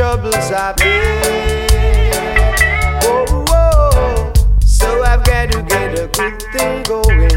troubles I've been. Oh, oh, oh. so I've got to get a good thing going.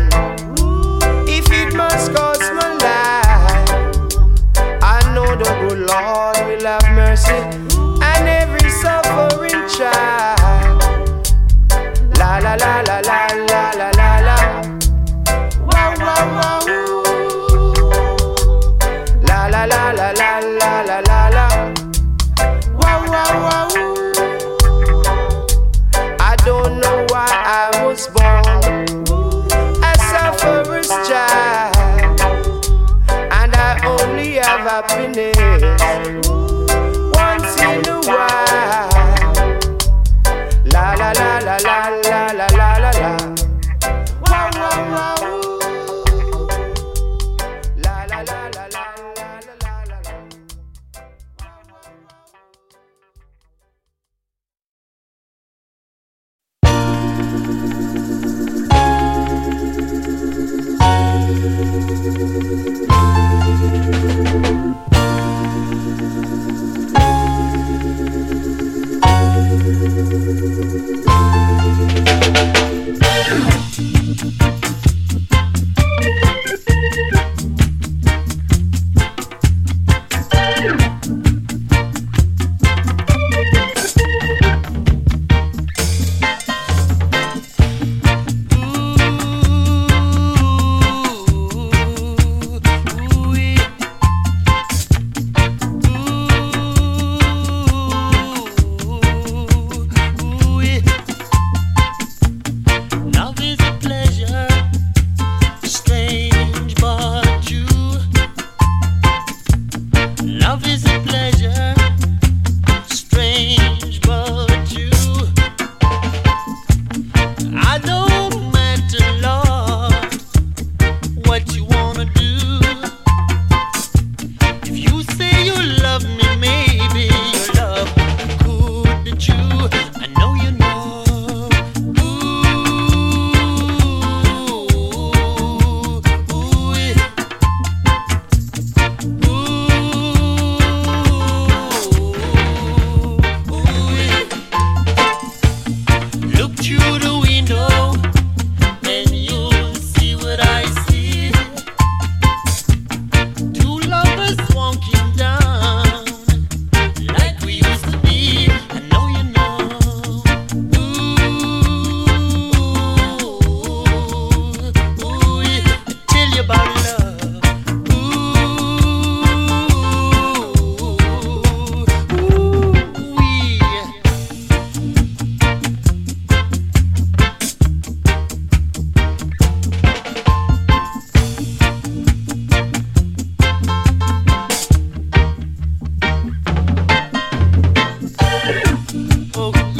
ojos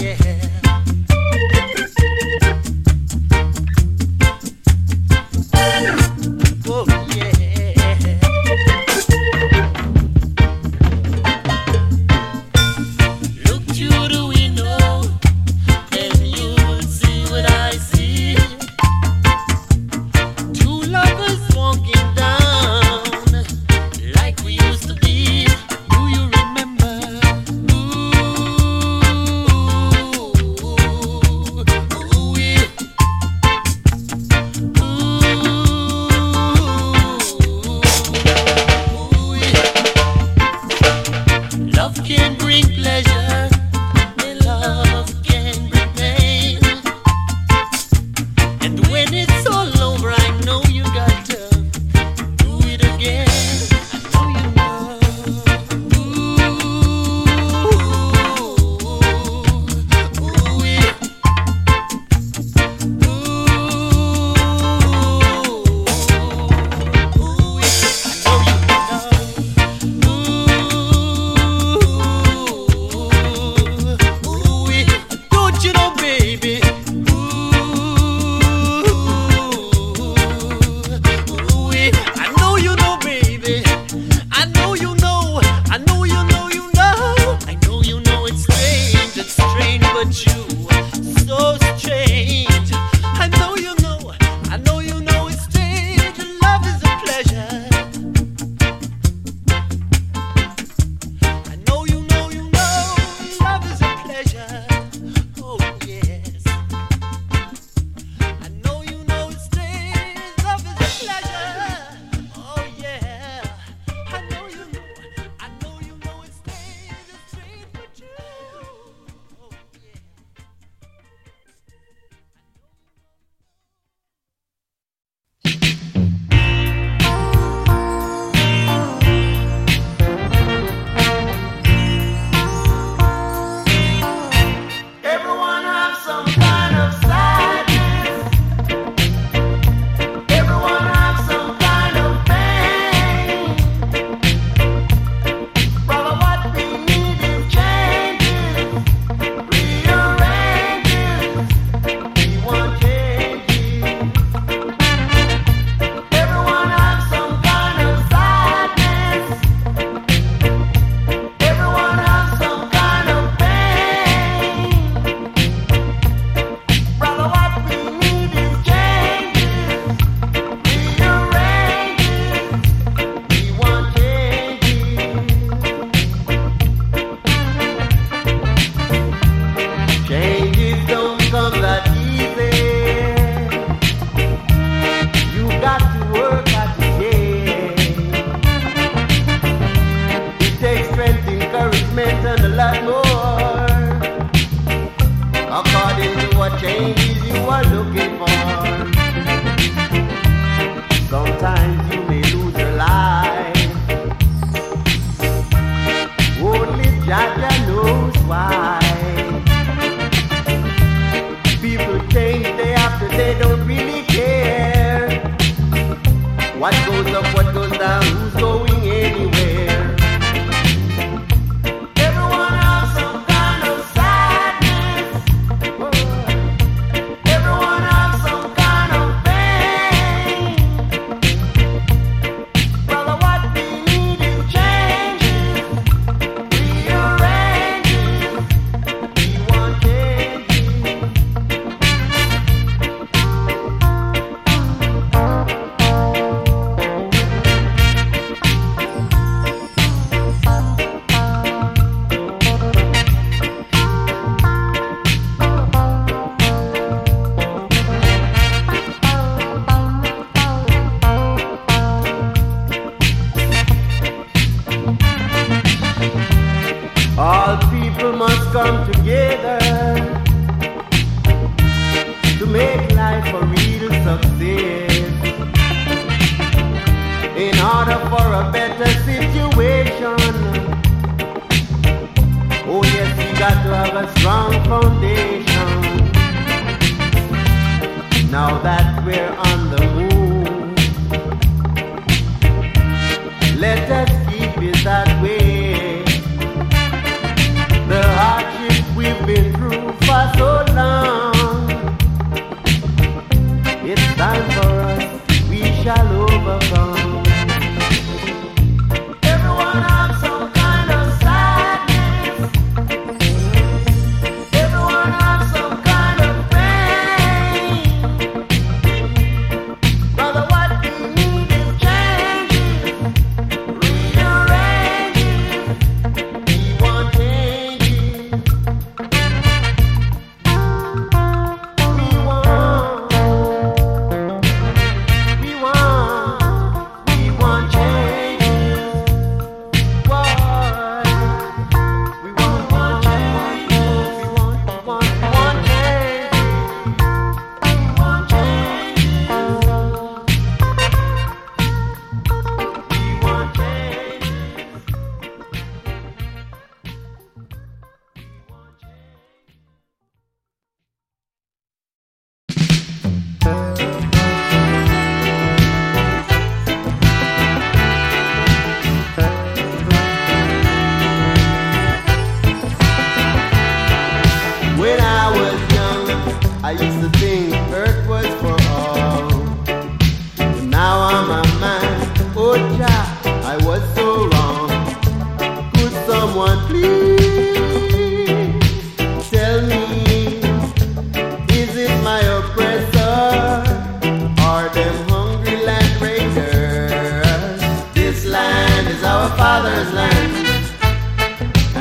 father's land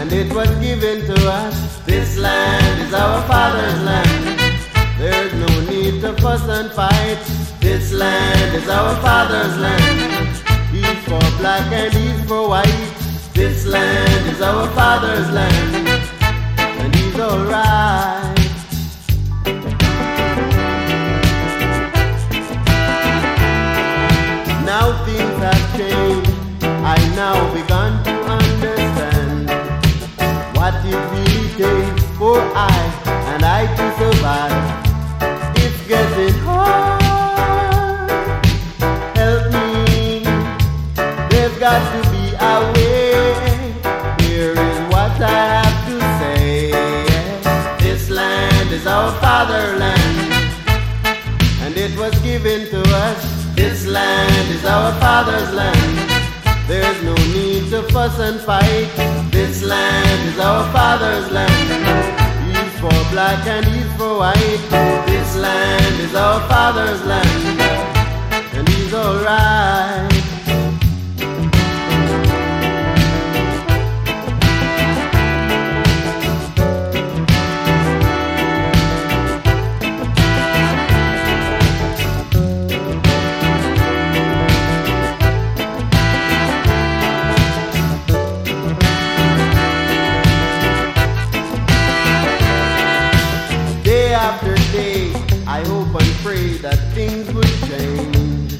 and it was given to us. This land is our father's land. There's no need to fuss and fight. This land is our father's land. He's for black and he's for white. This land is our father's land, and he's alright. Now begun to understand what it really takes for I and I to survive. It's getting hard. Help me. There's got to be a way. Here is what I have to say. This land is our fatherland and it was given to us. This land is our father's land. Fuss and fight. This land is our father's land. He's for black and he's for white. This land is our father's land, and he's alright. That things would change.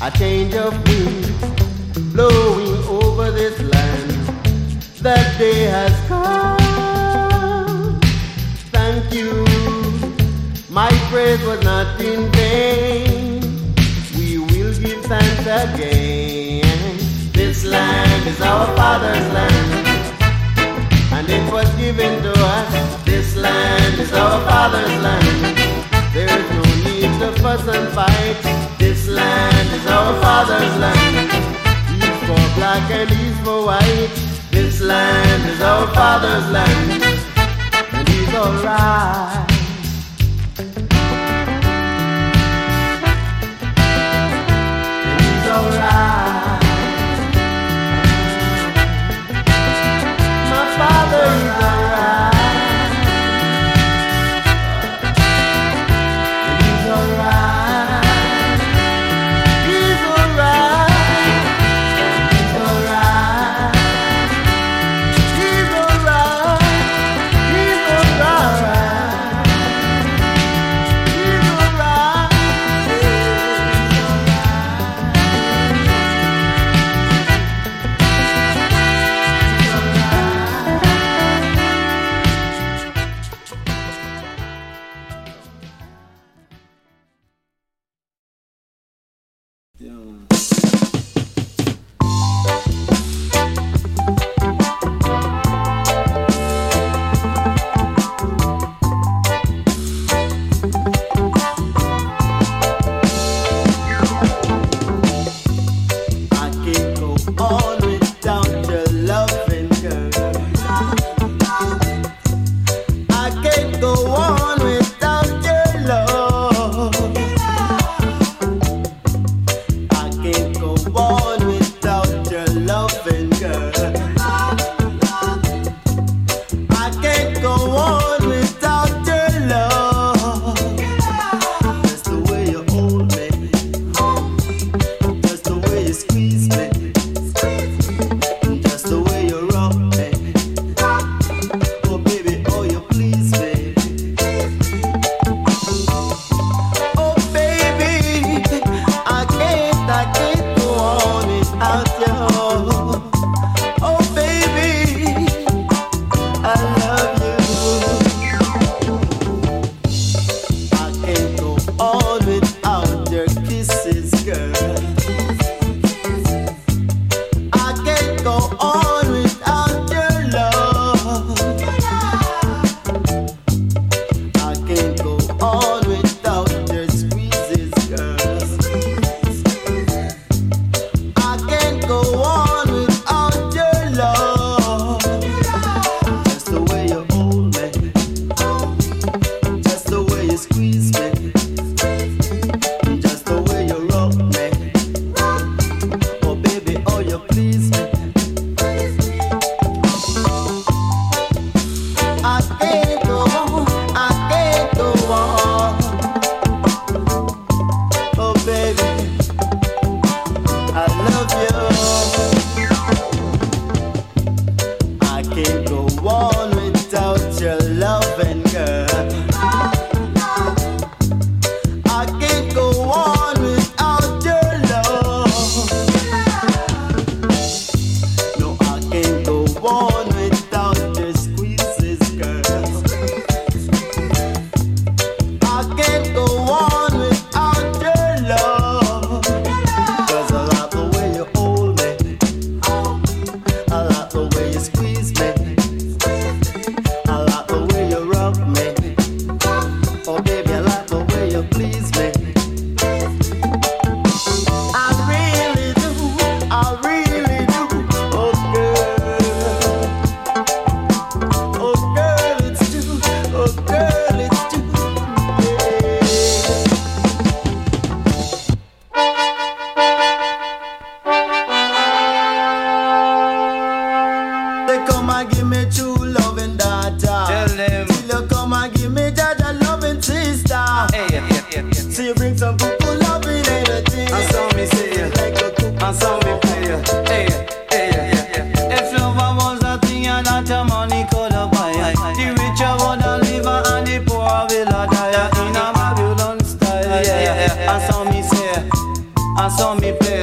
A change of wind blowing over this land. That day has come. Thank you. My praise was not in vain. We will give thanks again. This land is our father's land and it was given to us. This land is our father's land. There is no to fuss and fight. This land is our father's land. He's for black and he's for white. This land is our father's land, and he's alright. hair, I saw me I.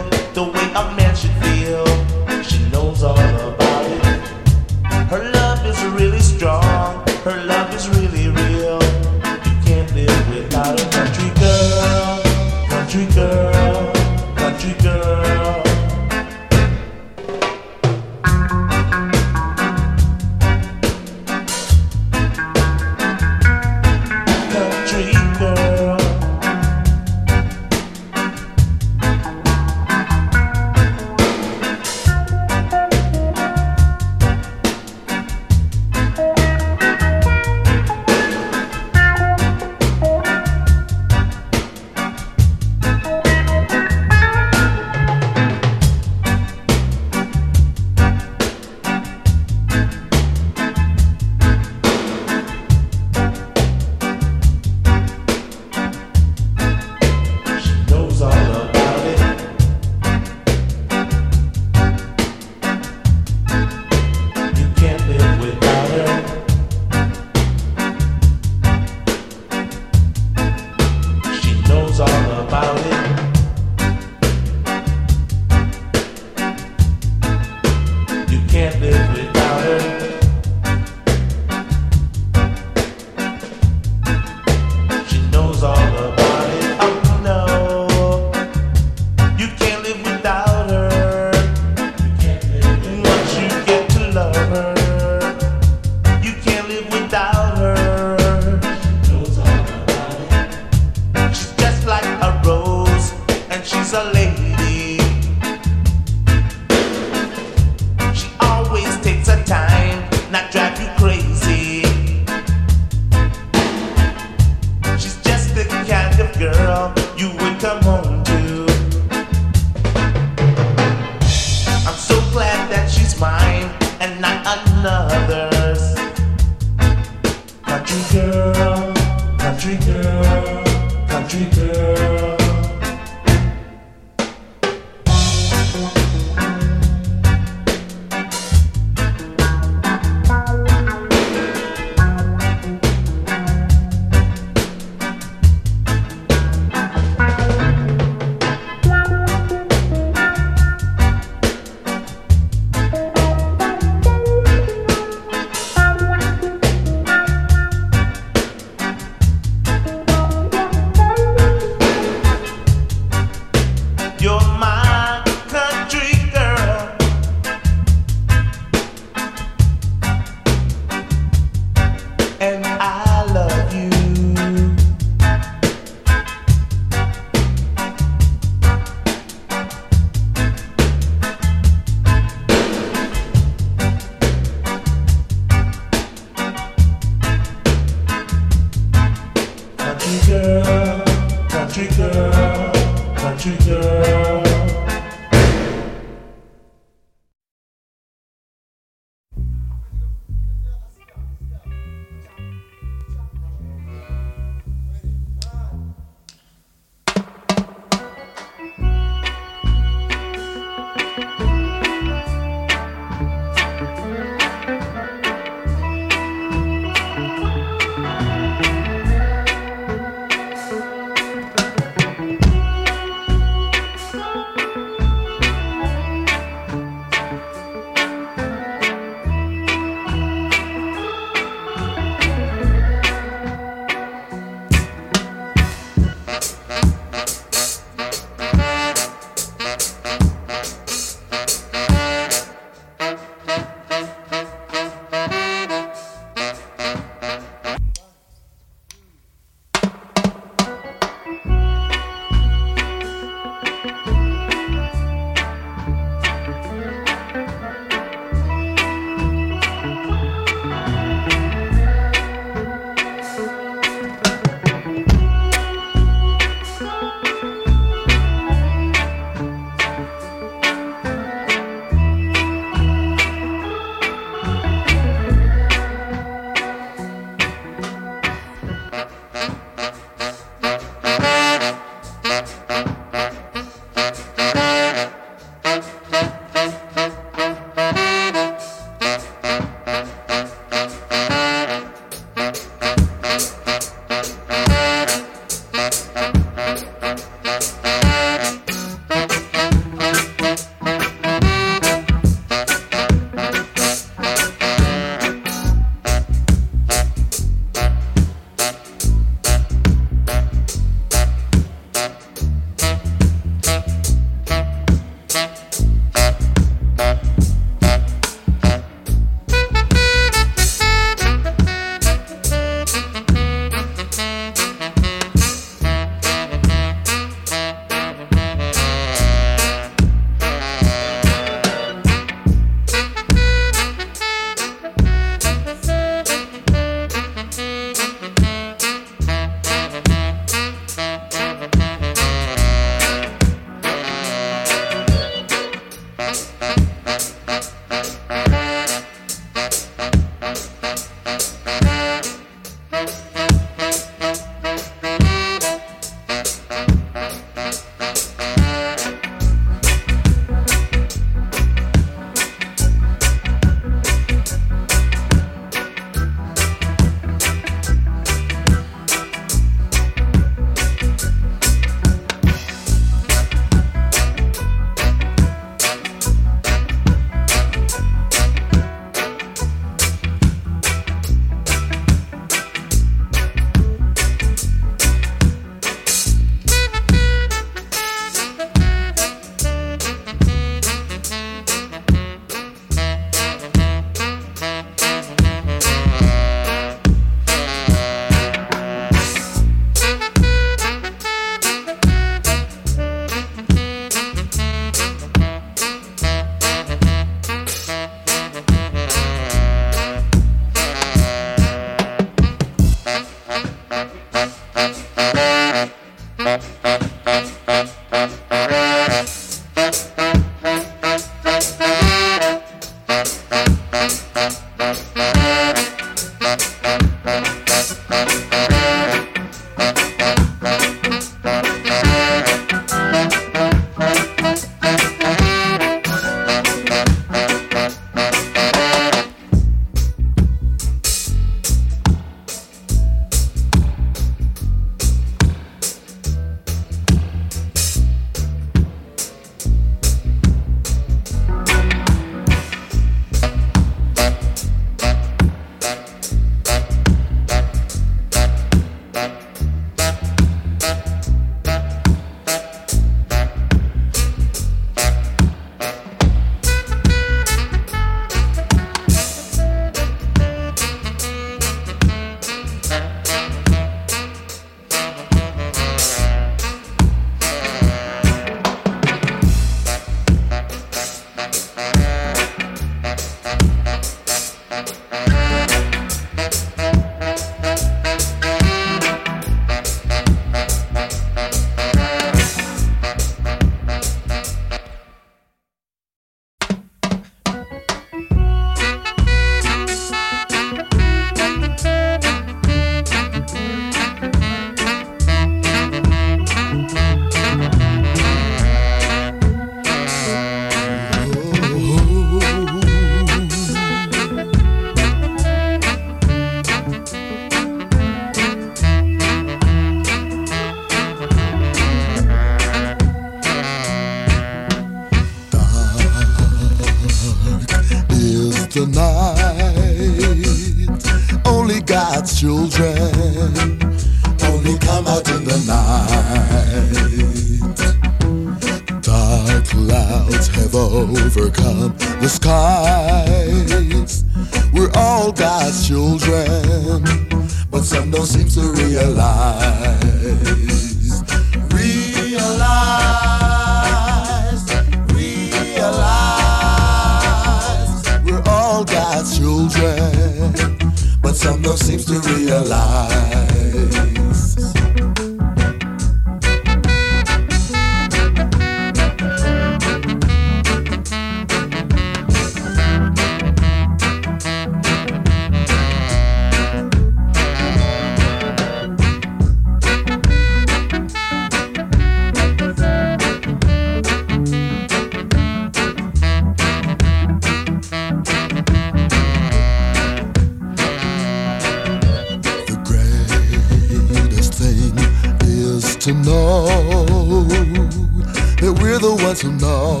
to know,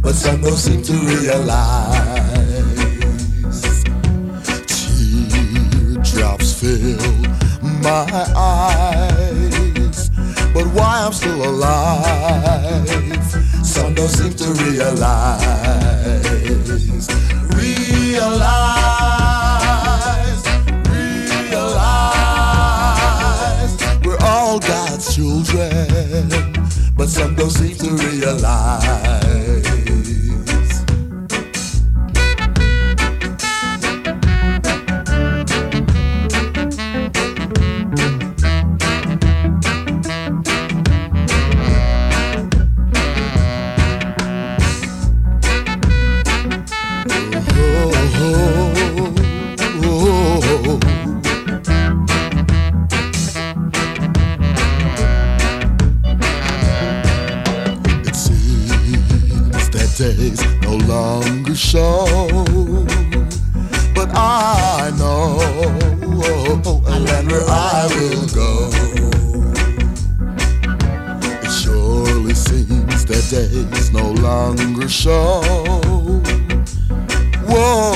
but some don't seem to realize. days no longer show. Whoa.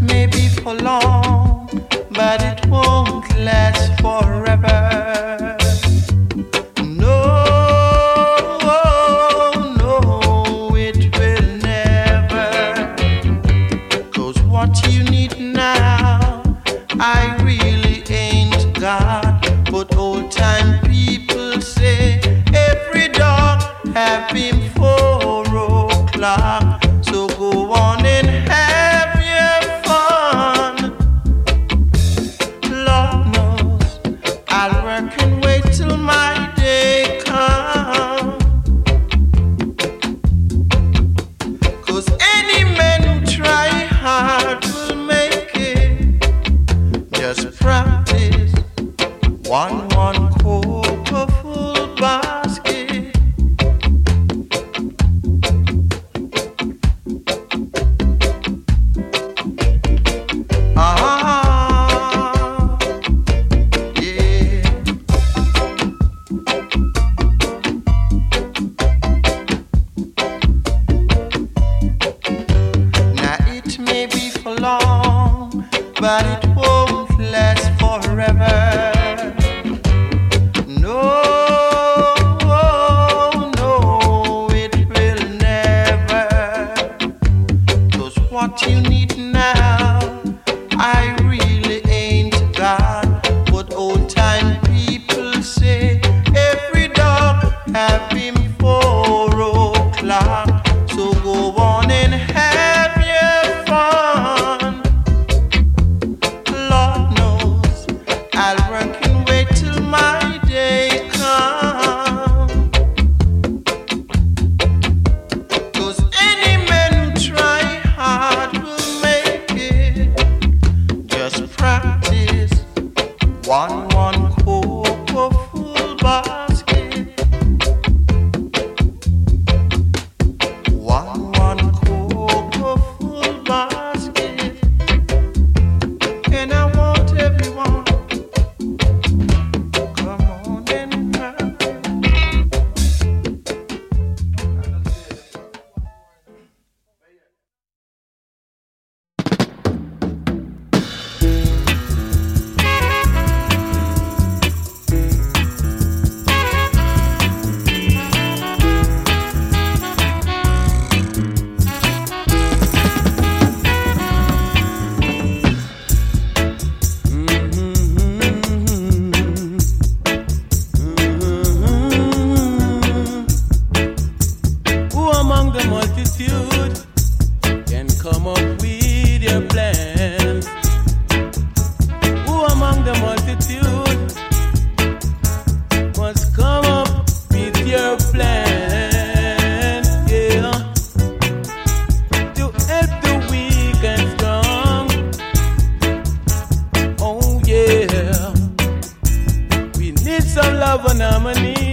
Maybe may be for long, but it won't last forever. And I walked alone.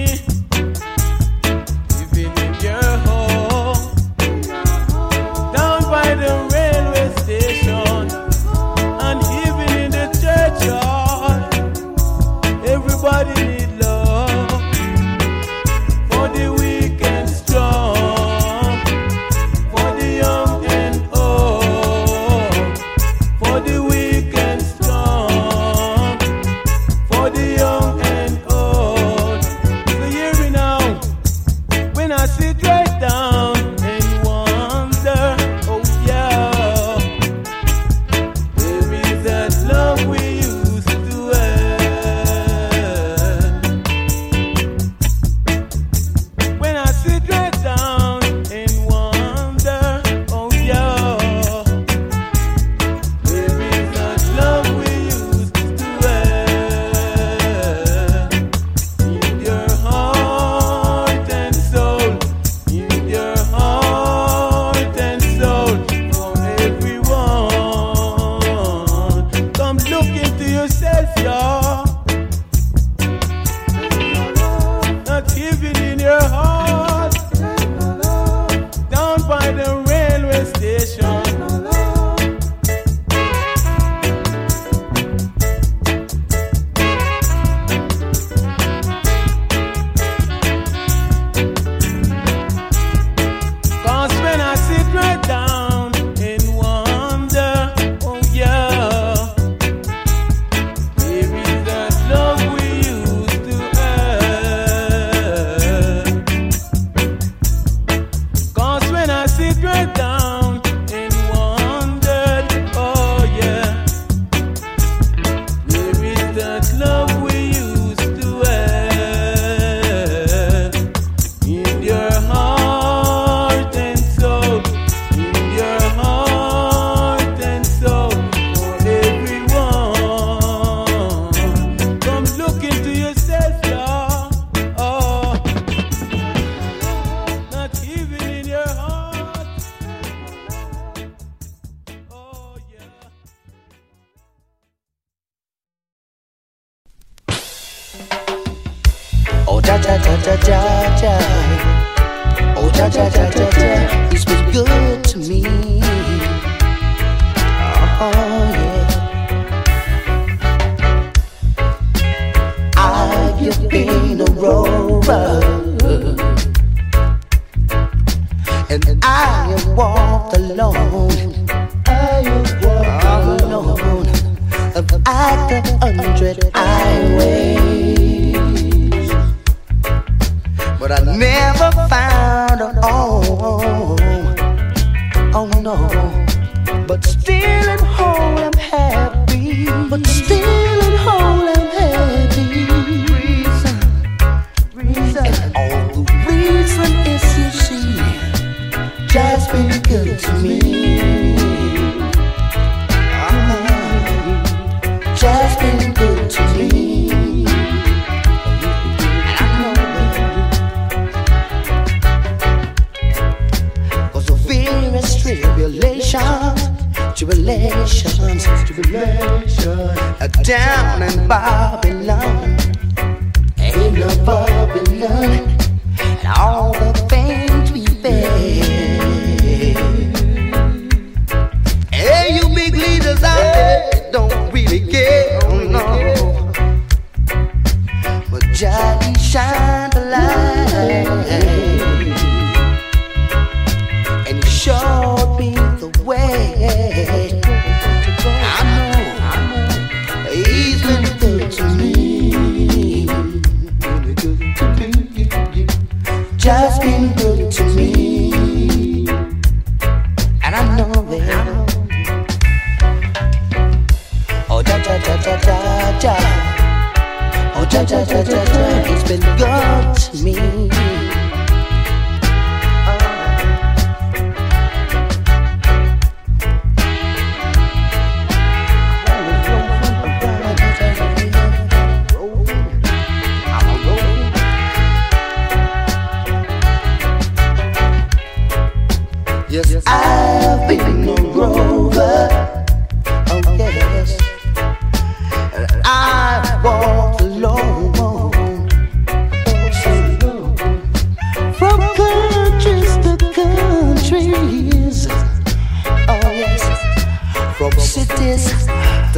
down in Babylon.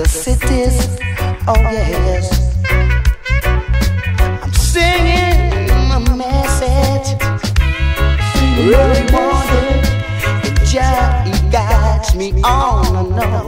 the cities. Oh, yes. I'm singing a message. Really wanted. The job, he got me on and on.